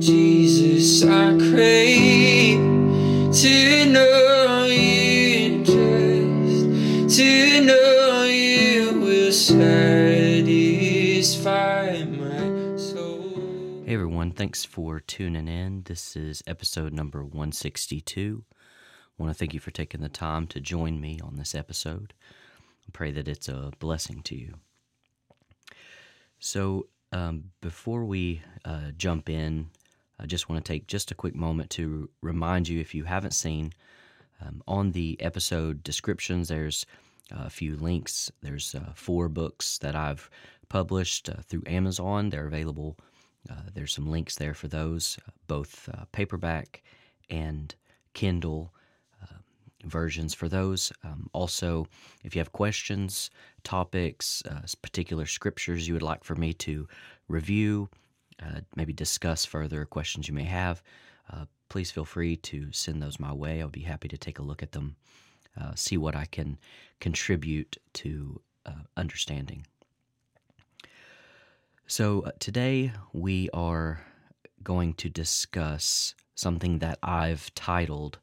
Jesus, I crave to know you. Hey everyone, thanks for tuning in. This is episode number 162. I want to thank you for taking the time to join me on this episode. I pray that it's a blessing to you. So, um, before we uh, jump in, I just want to take just a quick moment to remind you if you haven't seen um, on the episode descriptions, there's a few links. There's uh, four books that I've published uh, through Amazon. They're available. Uh, there's some links there for those, uh, both uh, paperback and Kindle uh, versions for those. Um, also, if you have questions, topics, particular scriptures you would like for me to review, uh, maybe discuss further questions you may have, uh, please feel free to send those my way. I'll be happy to take a look at them, uh, see what I can contribute to uh, understanding. So, uh, today we are going to discuss something that I've titled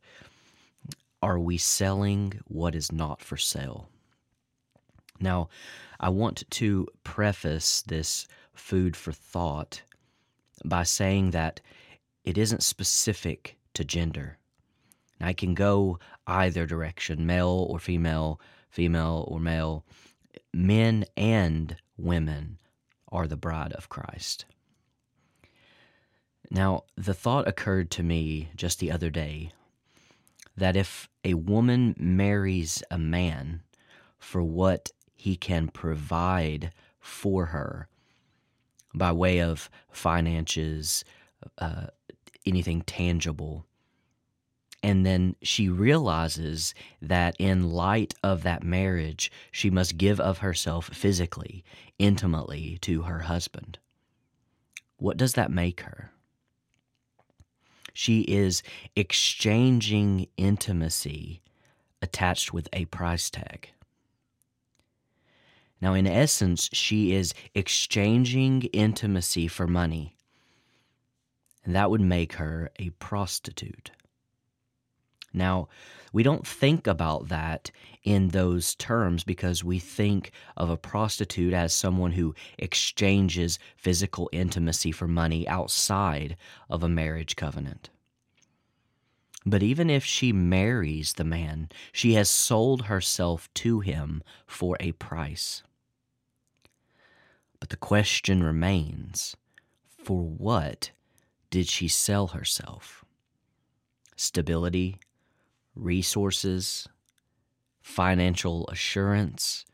Are We Selling What Is Not for Sale? Now, I want to preface this food for thought by saying that it isn't specific to gender. It can go either direction male or female, female or male. Men and women are the bride of Christ. Now, the thought occurred to me just the other day that if a woman marries a man for what he can provide for her, by way of finances, uh, anything tangible. And then she realizes that in light of that marriage, she must give of herself physically, intimately to her husband. What does that make her? She is exchanging intimacy attached with a price tag. Now, in essence, she is exchanging intimacy for money. And that would make her a prostitute. Now, we don't think about that in those terms because we think of a prostitute as someone who exchanges physical intimacy for money outside of a marriage covenant. But even if she marries the man, she has sold herself to him for a price. But the question remains for what did she sell herself? Stability, resources, financial assurance,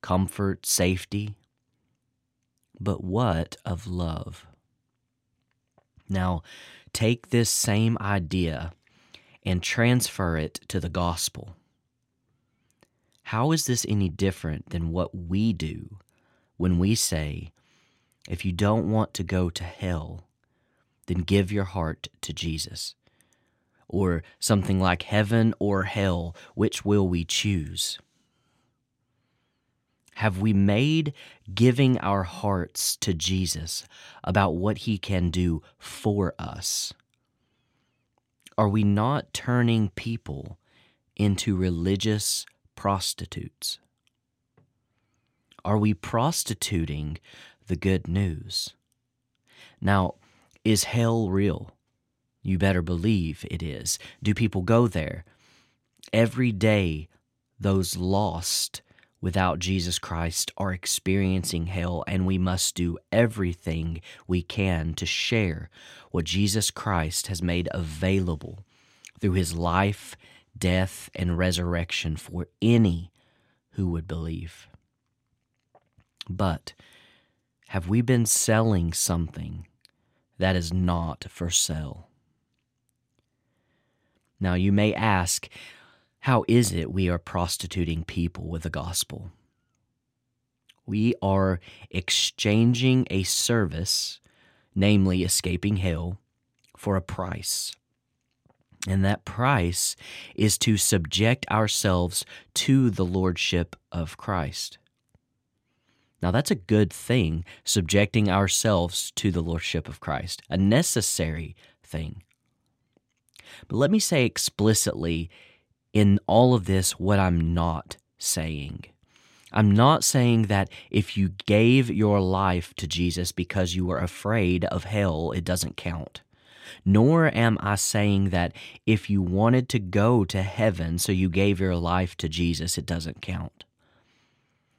comfort, safety. But what of love? Now, take this same idea and transfer it to the gospel. How is this any different than what we do when we say, if you don't want to go to hell, then give your heart to Jesus? Or something like heaven or hell, which will we choose? Have we made giving our hearts to Jesus about what he can do for us? Are we not turning people into religious prostitutes? Are we prostituting the good news? Now, is hell real? You better believe it is. Do people go there? Every day, those lost without Jesus Christ are experiencing hell, and we must do everything we can to share what Jesus Christ has made available through his life, death, and resurrection for any who would believe. But have we been selling something that is not for sale? Now you may ask, how is it we are prostituting people with the gospel? We are exchanging a service, namely escaping hell, for a price. And that price is to subject ourselves to the lordship of Christ. Now, that's a good thing, subjecting ourselves to the Lordship of Christ, a necessary thing. But let me say explicitly in all of this what I'm not saying. I'm not saying that if you gave your life to Jesus because you were afraid of hell, it doesn't count. Nor am I saying that if you wanted to go to heaven, so you gave your life to Jesus, it doesn't count.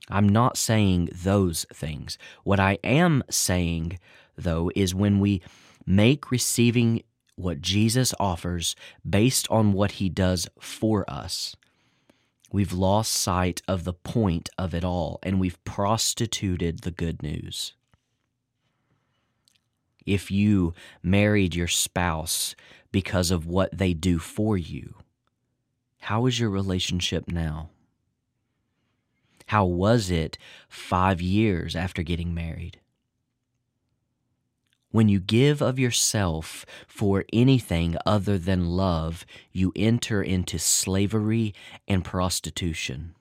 I'm not saying those things. What I am saying, though, is when we make receiving what Jesus offers based on what he does for us, we've lost sight of the point of it all and we've prostituted the good news. If you married your spouse because of what they do for you, how is your relationship now? How was it five years after getting married? When you give of yourself for anything other than love, you enter into slavery and prostitution.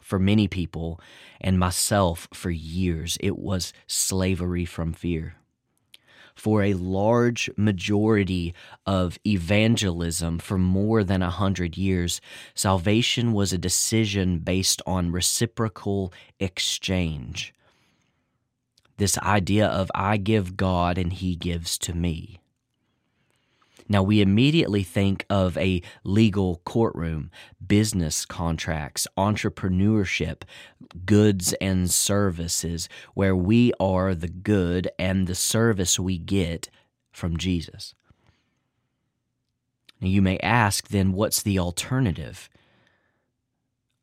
For many people, and myself for years, it was slavery from fear. For a large majority of evangelism for more than a hundred years, salvation was a decision based on reciprocal exchange this idea of I give God and He gives to me. Now, we immediately think of a legal courtroom, business contracts, entrepreneurship, goods and services, where we are the good and the service we get from Jesus. Now, you may ask, then, what's the alternative?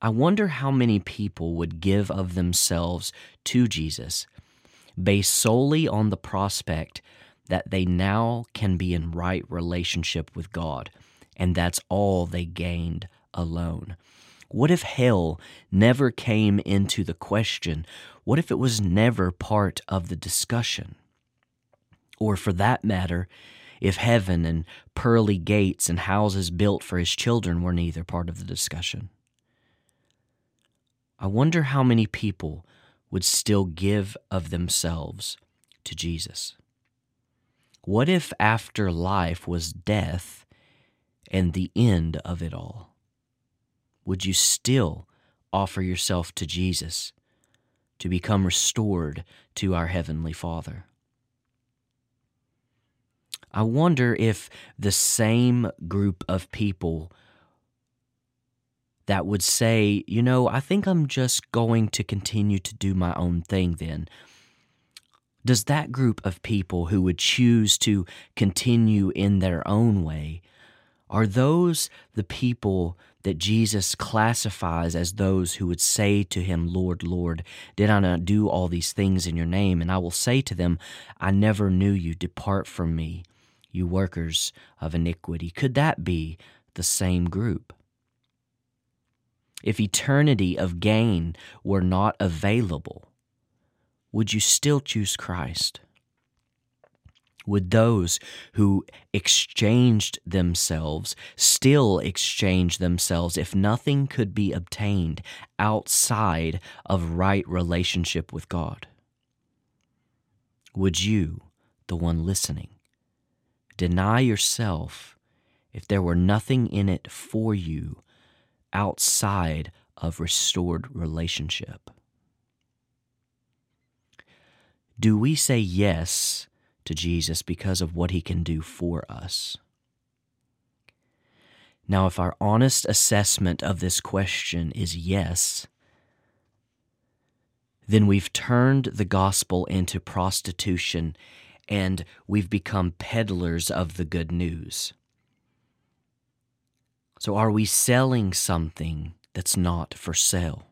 I wonder how many people would give of themselves to Jesus based solely on the prospect that they now can be in right relationship with God, and that's all they gained alone. What if hell never came into the question? What if it was never part of the discussion? Or for that matter, if heaven and pearly gates and houses built for his children were neither part of the discussion? I wonder how many people would still give of themselves to Jesus? What if after life was death and the end of it all? Would you still offer yourself to Jesus to become restored to our Heavenly Father? I wonder if the same group of people that would say, you know, I think I'm just going to continue to do my own thing then. Does that group of people who would choose to continue in their own way, are those the people that Jesus classifies as those who would say to him, Lord, Lord, did I not do all these things in your name? And I will say to them, I never knew you. Depart from me, you workers of iniquity. Could that be the same group? If eternity of gain were not available, would you still choose Christ? Would those who exchanged themselves still exchange themselves if nothing could be obtained outside of right relationship with God? Would you, the one listening, deny yourself if there were nothing in it for you outside of restored relationship? Do we say yes to Jesus because of what he can do for us? Now, if our honest assessment of this question is yes, then we've turned the gospel into prostitution and we've become peddlers of the good news. So, are we selling something that's not for sale?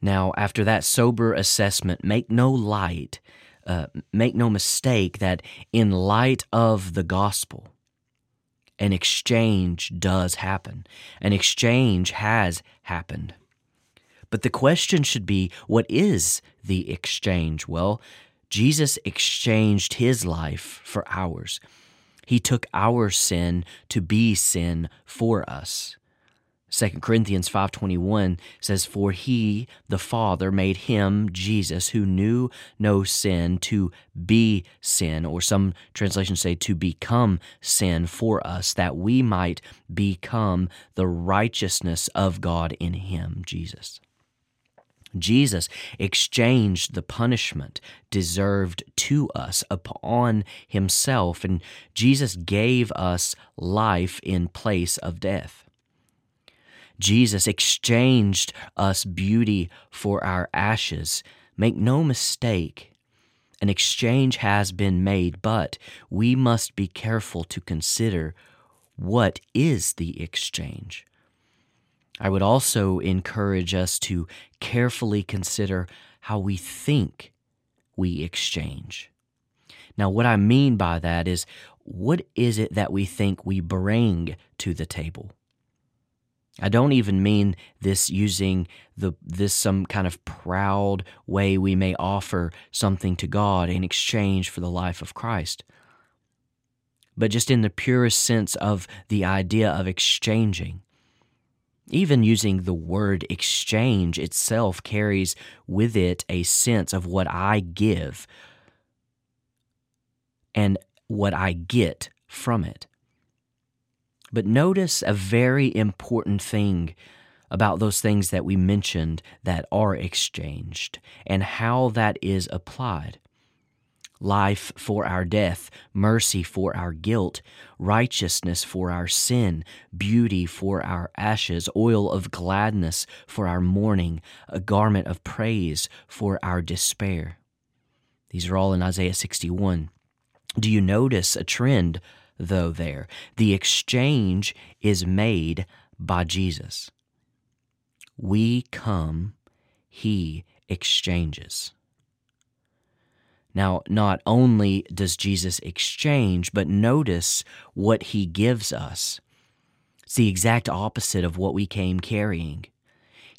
Now, after that sober assessment, make no light, uh, make no mistake that in light of the gospel, an exchange does happen. An exchange has happened. But the question should be what is the exchange? Well, Jesus exchanged his life for ours. He took our sin to be sin for us. 2 Corinthians 5:21 says for he the father made him Jesus who knew no sin to be sin or some translations say to become sin for us that we might become the righteousness of God in him Jesus. Jesus exchanged the punishment deserved to us upon himself and Jesus gave us life in place of death. Jesus exchanged us beauty for our ashes. Make no mistake, an exchange has been made, but we must be careful to consider what is the exchange. I would also encourage us to carefully consider how we think we exchange. Now, what I mean by that is what is it that we think we bring to the table? I don't even mean this using the this some kind of proud way we may offer something to God in exchange for the life of Christ. But just in the purest sense of the idea of exchanging. Even using the word exchange itself carries with it a sense of what I give and what I get from it. But notice a very important thing about those things that we mentioned that are exchanged and how that is applied. Life for our death, mercy for our guilt, righteousness for our sin, beauty for our ashes, oil of gladness for our mourning, a garment of praise for our despair. These are all in Isaiah 61. Do you notice a trend though, there. The exchange is made by Jesus. We come, He exchanges. Now, not only does Jesus exchange, but notice what He gives us. It's the exact opposite of what we came carrying.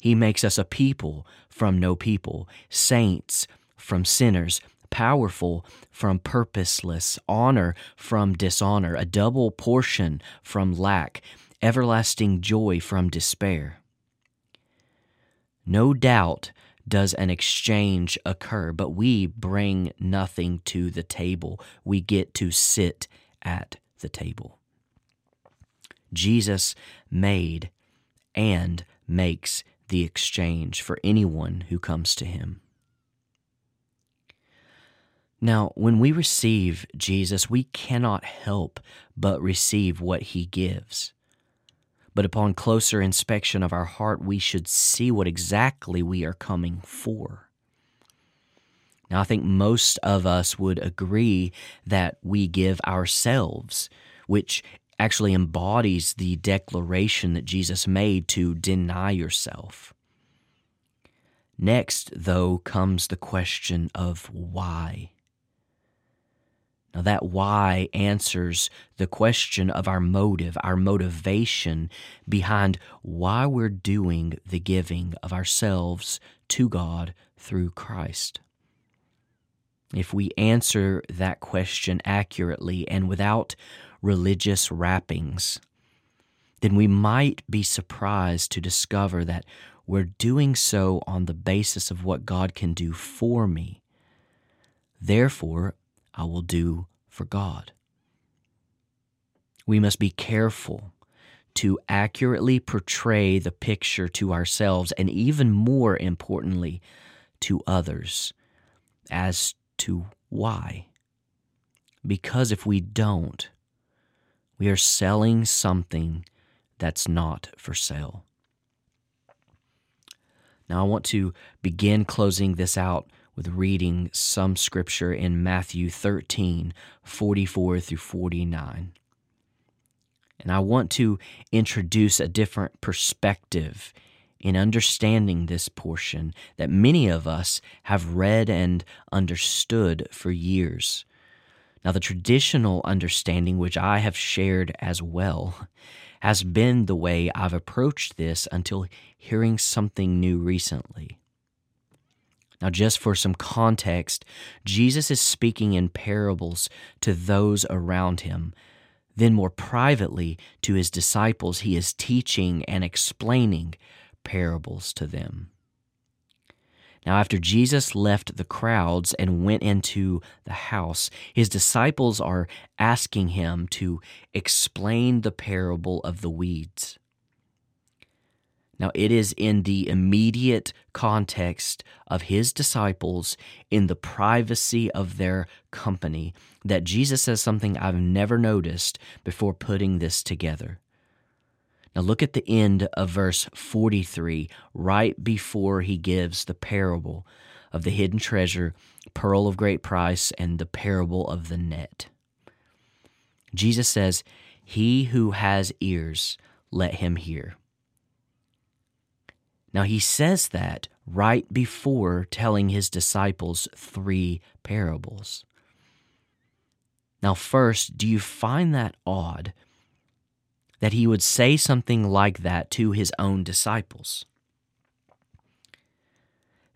He makes us a people from no people, saints from sinners, powerful from purposeless, honor from dishonor, a double portion from lack, everlasting joy from despair. No doubt does an exchange occur, but we bring nothing to the table. We get to sit at the table. Jesus made and makes the exchange for anyone who comes to him. Now, when we receive Jesus, we cannot help but receive what he gives. But upon closer inspection of our heart, we should see what exactly we are coming for. Now, I think most of us would agree that we give ourselves, which actually embodies the declaration that Jesus made to deny yourself. Next, though, comes the question of why. Now, that why answers the question of our motive, our motivation behind why we're doing the giving of ourselves to God through Christ. If we answer that question accurately and without religious wrappings, then we might be surprised to discover that we're doing so on the basis of what God can do for me. Therefore, I will do for God. We must be careful to accurately portray the picture to ourselves and even more importantly to others as to why. Because if we don't, we are selling something that's not for sale. Now, I want to begin closing this out with reading some scripture in Matthew 13 44 through 49. And I want to introduce a different perspective in understanding this portion that many of us have read and understood for years. Now, the traditional understanding, which I have shared as well, has been the way I've approached this until hearing something new recently. Now, just for some context, Jesus is speaking in parables to those around him. then more privately to his disciples, he is teaching and explaining parables to them. Now, after Jesus left the crowds and went into the house, his disciples are asking him to explain the parable of the weeds. Now, it is in the immediate context of his disciples, in the privacy of their company, that Jesus says something I've never noticed before putting this together. Now, look at the end of verse 43, right before he gives the parable of the hidden treasure, pearl of great price, and the parable of the net. Jesus says, He who has ears, let him hear. Now, he says that right before telling his disciples three parables. Now, first, do you find that odd that he would say something like that to his own disciples?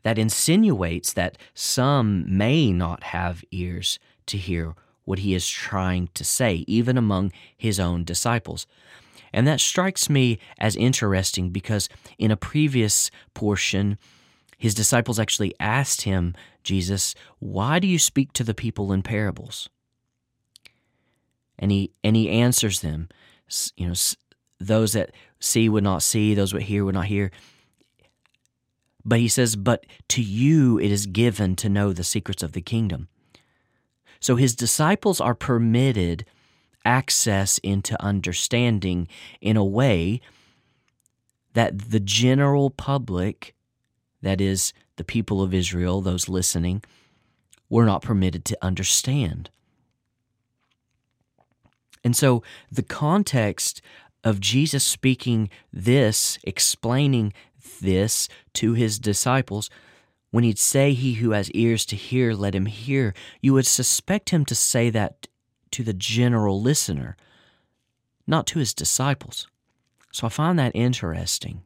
That insinuates that some may not have ears to hear what he is trying to say, even among his own disciples. And that strikes me as interesting because in a previous portion, his disciples actually asked him, Jesus, why do you speak to the people in parables? And he and he answers them, you know, those that see would not see, those that hear would not hear. But he says, but to you it is given to know the secrets of the kingdom. So his disciples are permitted access into understanding in a way that the general public, that is, the people of Israel, those listening, were not permitted to understand. And so the context of Jesus speaking this, explaining this to his disciples, when he'd say, He who has ears to hear, let him hear, you would suspect him to say that to the general listener, not to his disciples. So I find that interesting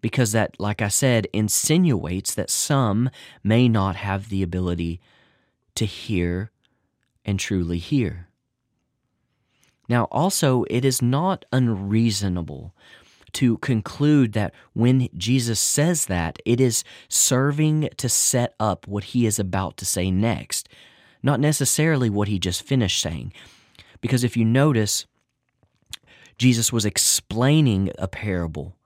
because that, like I said, insinuates that some may not have the ability to hear and truly hear. Now, also, it is not unreasonable to conclude that when Jesus says that, it is serving to set up what he is about to say next not necessarily what he just finished saying. Because if you notice, Jesus was explaining a parable,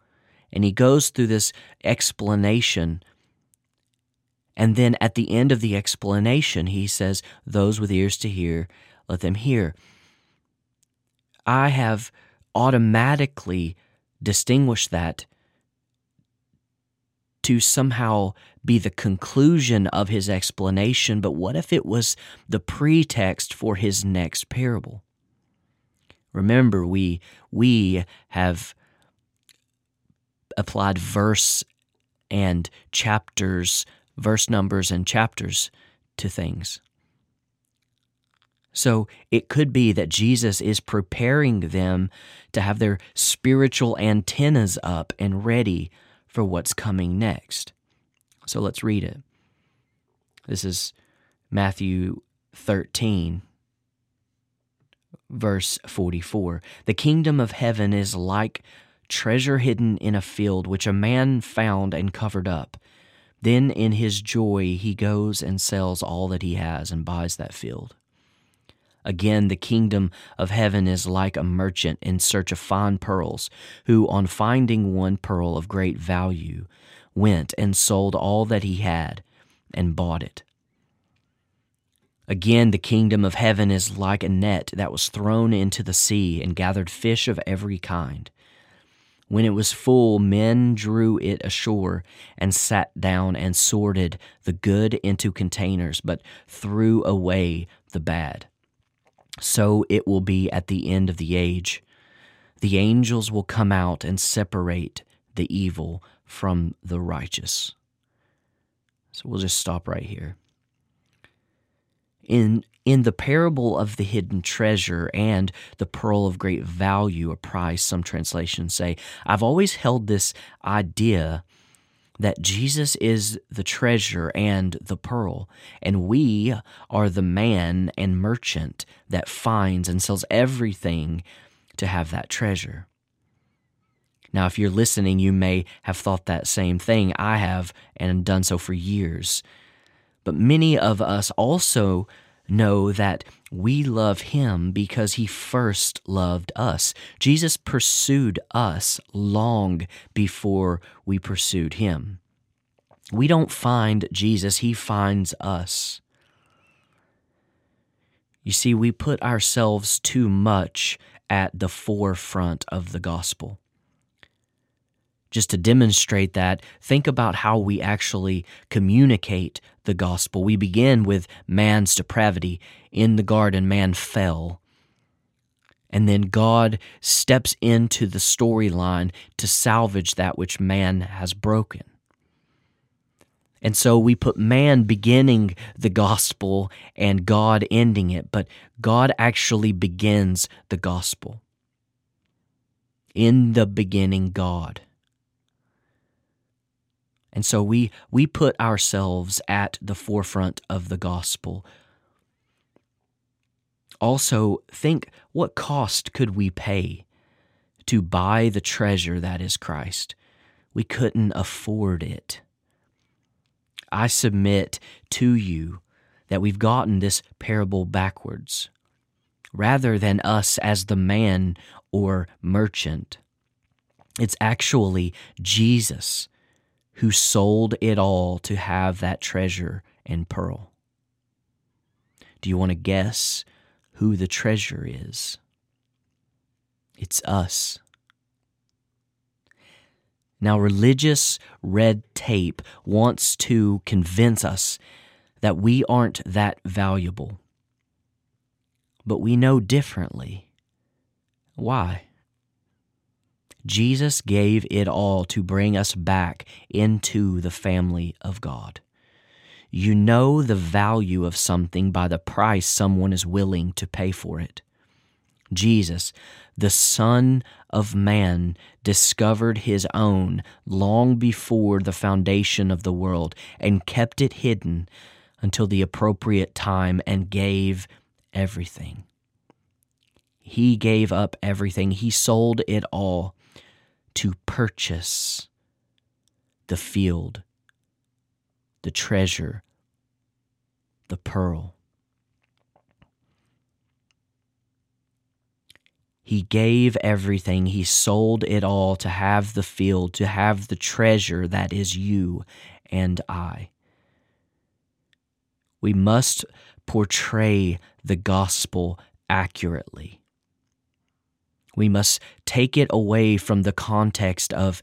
and he goes through this explanation. And then at the end of the explanation, he says, Those with ears to hear, let them hear. I have automatically distinguished that to somehow be the conclusion of his explanation, but what if it was the pretext for his next parable? Remember, we, we have applied verse and chapters, verse numbers and chapters to things. So it could be that Jesus is preparing them to have their spiritual antennas up and ready for what's coming next. So let's read it. This is Matthew 13, verse 44. The kingdom of heaven is like treasure hidden in a field, which a man found and covered up. Then in his joy he goes and sells all that he has and buys that field. Again, the kingdom of heaven is like a merchant in search of fine pearls, who, on finding one pearl of great value, went and sold all that he had and bought it. Again, the kingdom of heaven is like a net that was thrown into the sea and gathered fish of every kind. When it was full, men drew it ashore and sat down and sorted the good into containers, but threw away the bad. So it will be at the end of the age. The angels will come out and separate the evil from the righteous. So we'll just stop right here. In in the parable of the hidden treasure and the pearl of great value a prize, some translations say, I've always held this idea that Jesus is the treasure and the pearl, and we are the man and merchant that finds and sells everything to have that treasure. Now, if you're listening, you may have thought that same thing. I have, and done so for years. But many of us also know that we love him because he first loved us. Jesus pursued us long before we pursued him. We don't find Jesus, he finds us. You see, we put ourselves too much at the forefront of the gospel. Just to demonstrate that, think about how we actually communicate the gospel. We begin with man's depravity. In the garden, man fell. And then God steps into the storyline to salvage that which man has broken. And so we put man beginning the gospel and God ending it, but God actually begins the gospel. In the beginning, God. And so we, we put ourselves at the forefront of the gospel. Also, think what cost could we pay to buy the treasure that is Christ? We couldn't afford it. I submit to you that we've gotten this parable backwards. Rather than us as the man or merchant, it's actually Jesus who sold it all to have that treasure and pearl. Do you want to guess who the treasure is? It's us. Now, religious red tape wants to convince us that we aren't that valuable. But we know differently. Why? Jesus gave it all to bring us back into the family of God. You know the value of something by the price someone is willing to pay for it. Jesus, the Son of Man, discovered his own long before the foundation of the world and kept it hidden until the appropriate time and gave everything. He gave up everything, he sold it all to purchase the field, the treasure, the pearl. He gave everything. He sold it all to have the field, to have the treasure that is you and I. We must portray the gospel accurately. We must take it away from the context of,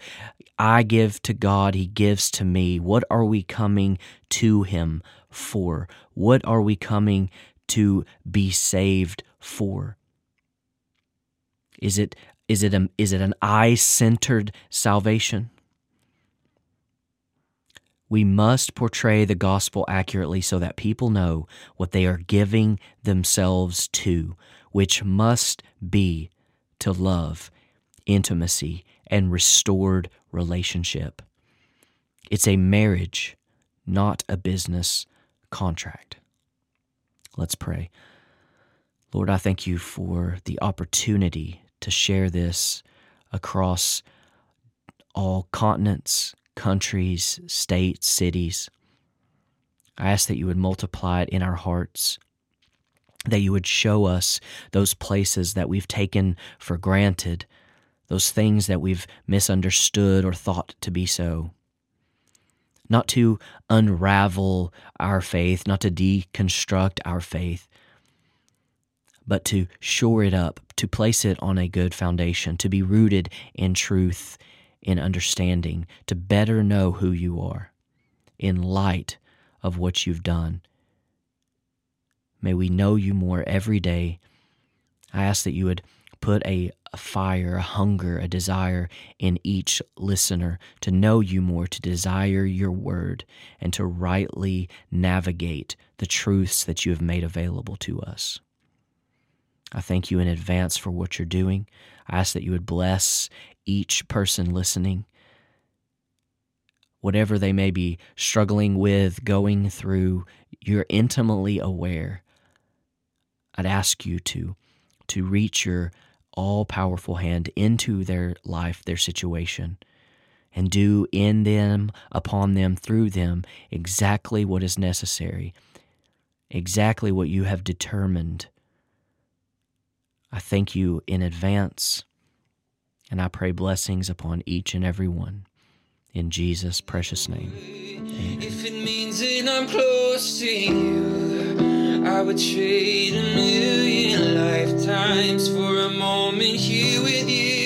I give to God, He gives to me. What are we coming to Him for? What are we coming to be saved for? Is it, is it, a, is it an I centered salvation? We must portray the gospel accurately so that people know what they are giving themselves to, which must be to love, intimacy, and restored relationship. It's a marriage, not a business contract. Let's pray. Lord, I thank you for the opportunity to share this across all continents, countries, states, cities. I ask that you would multiply it in our hearts that you would show us those places that we've taken for granted, those things that we've misunderstood or thought to be so. Not to unravel our faith, not to deconstruct our faith, but to shore it up, to place it on a good foundation, to be rooted in truth, in understanding, to better know who you are in light of what you've done May we know you more every day. I ask that you would put a, fire, a hunger, a desire in each listener to know you more, to desire your word, and to rightly navigate the truths that you have made available to us. I thank you in advance for what you're doing. I ask that you would bless each person listening. whatever they may be struggling with, going through, you're intimately aware. I'd ask you to to reach your all powerful hand into their life, their situation, and do in them, upon them, through them exactly what is necessary, exactly what you have determined. I thank you in advance, and I pray blessings upon each and every one. In Jesus' precious name. Amen. I would trade a million lifetimes for a moment here with you.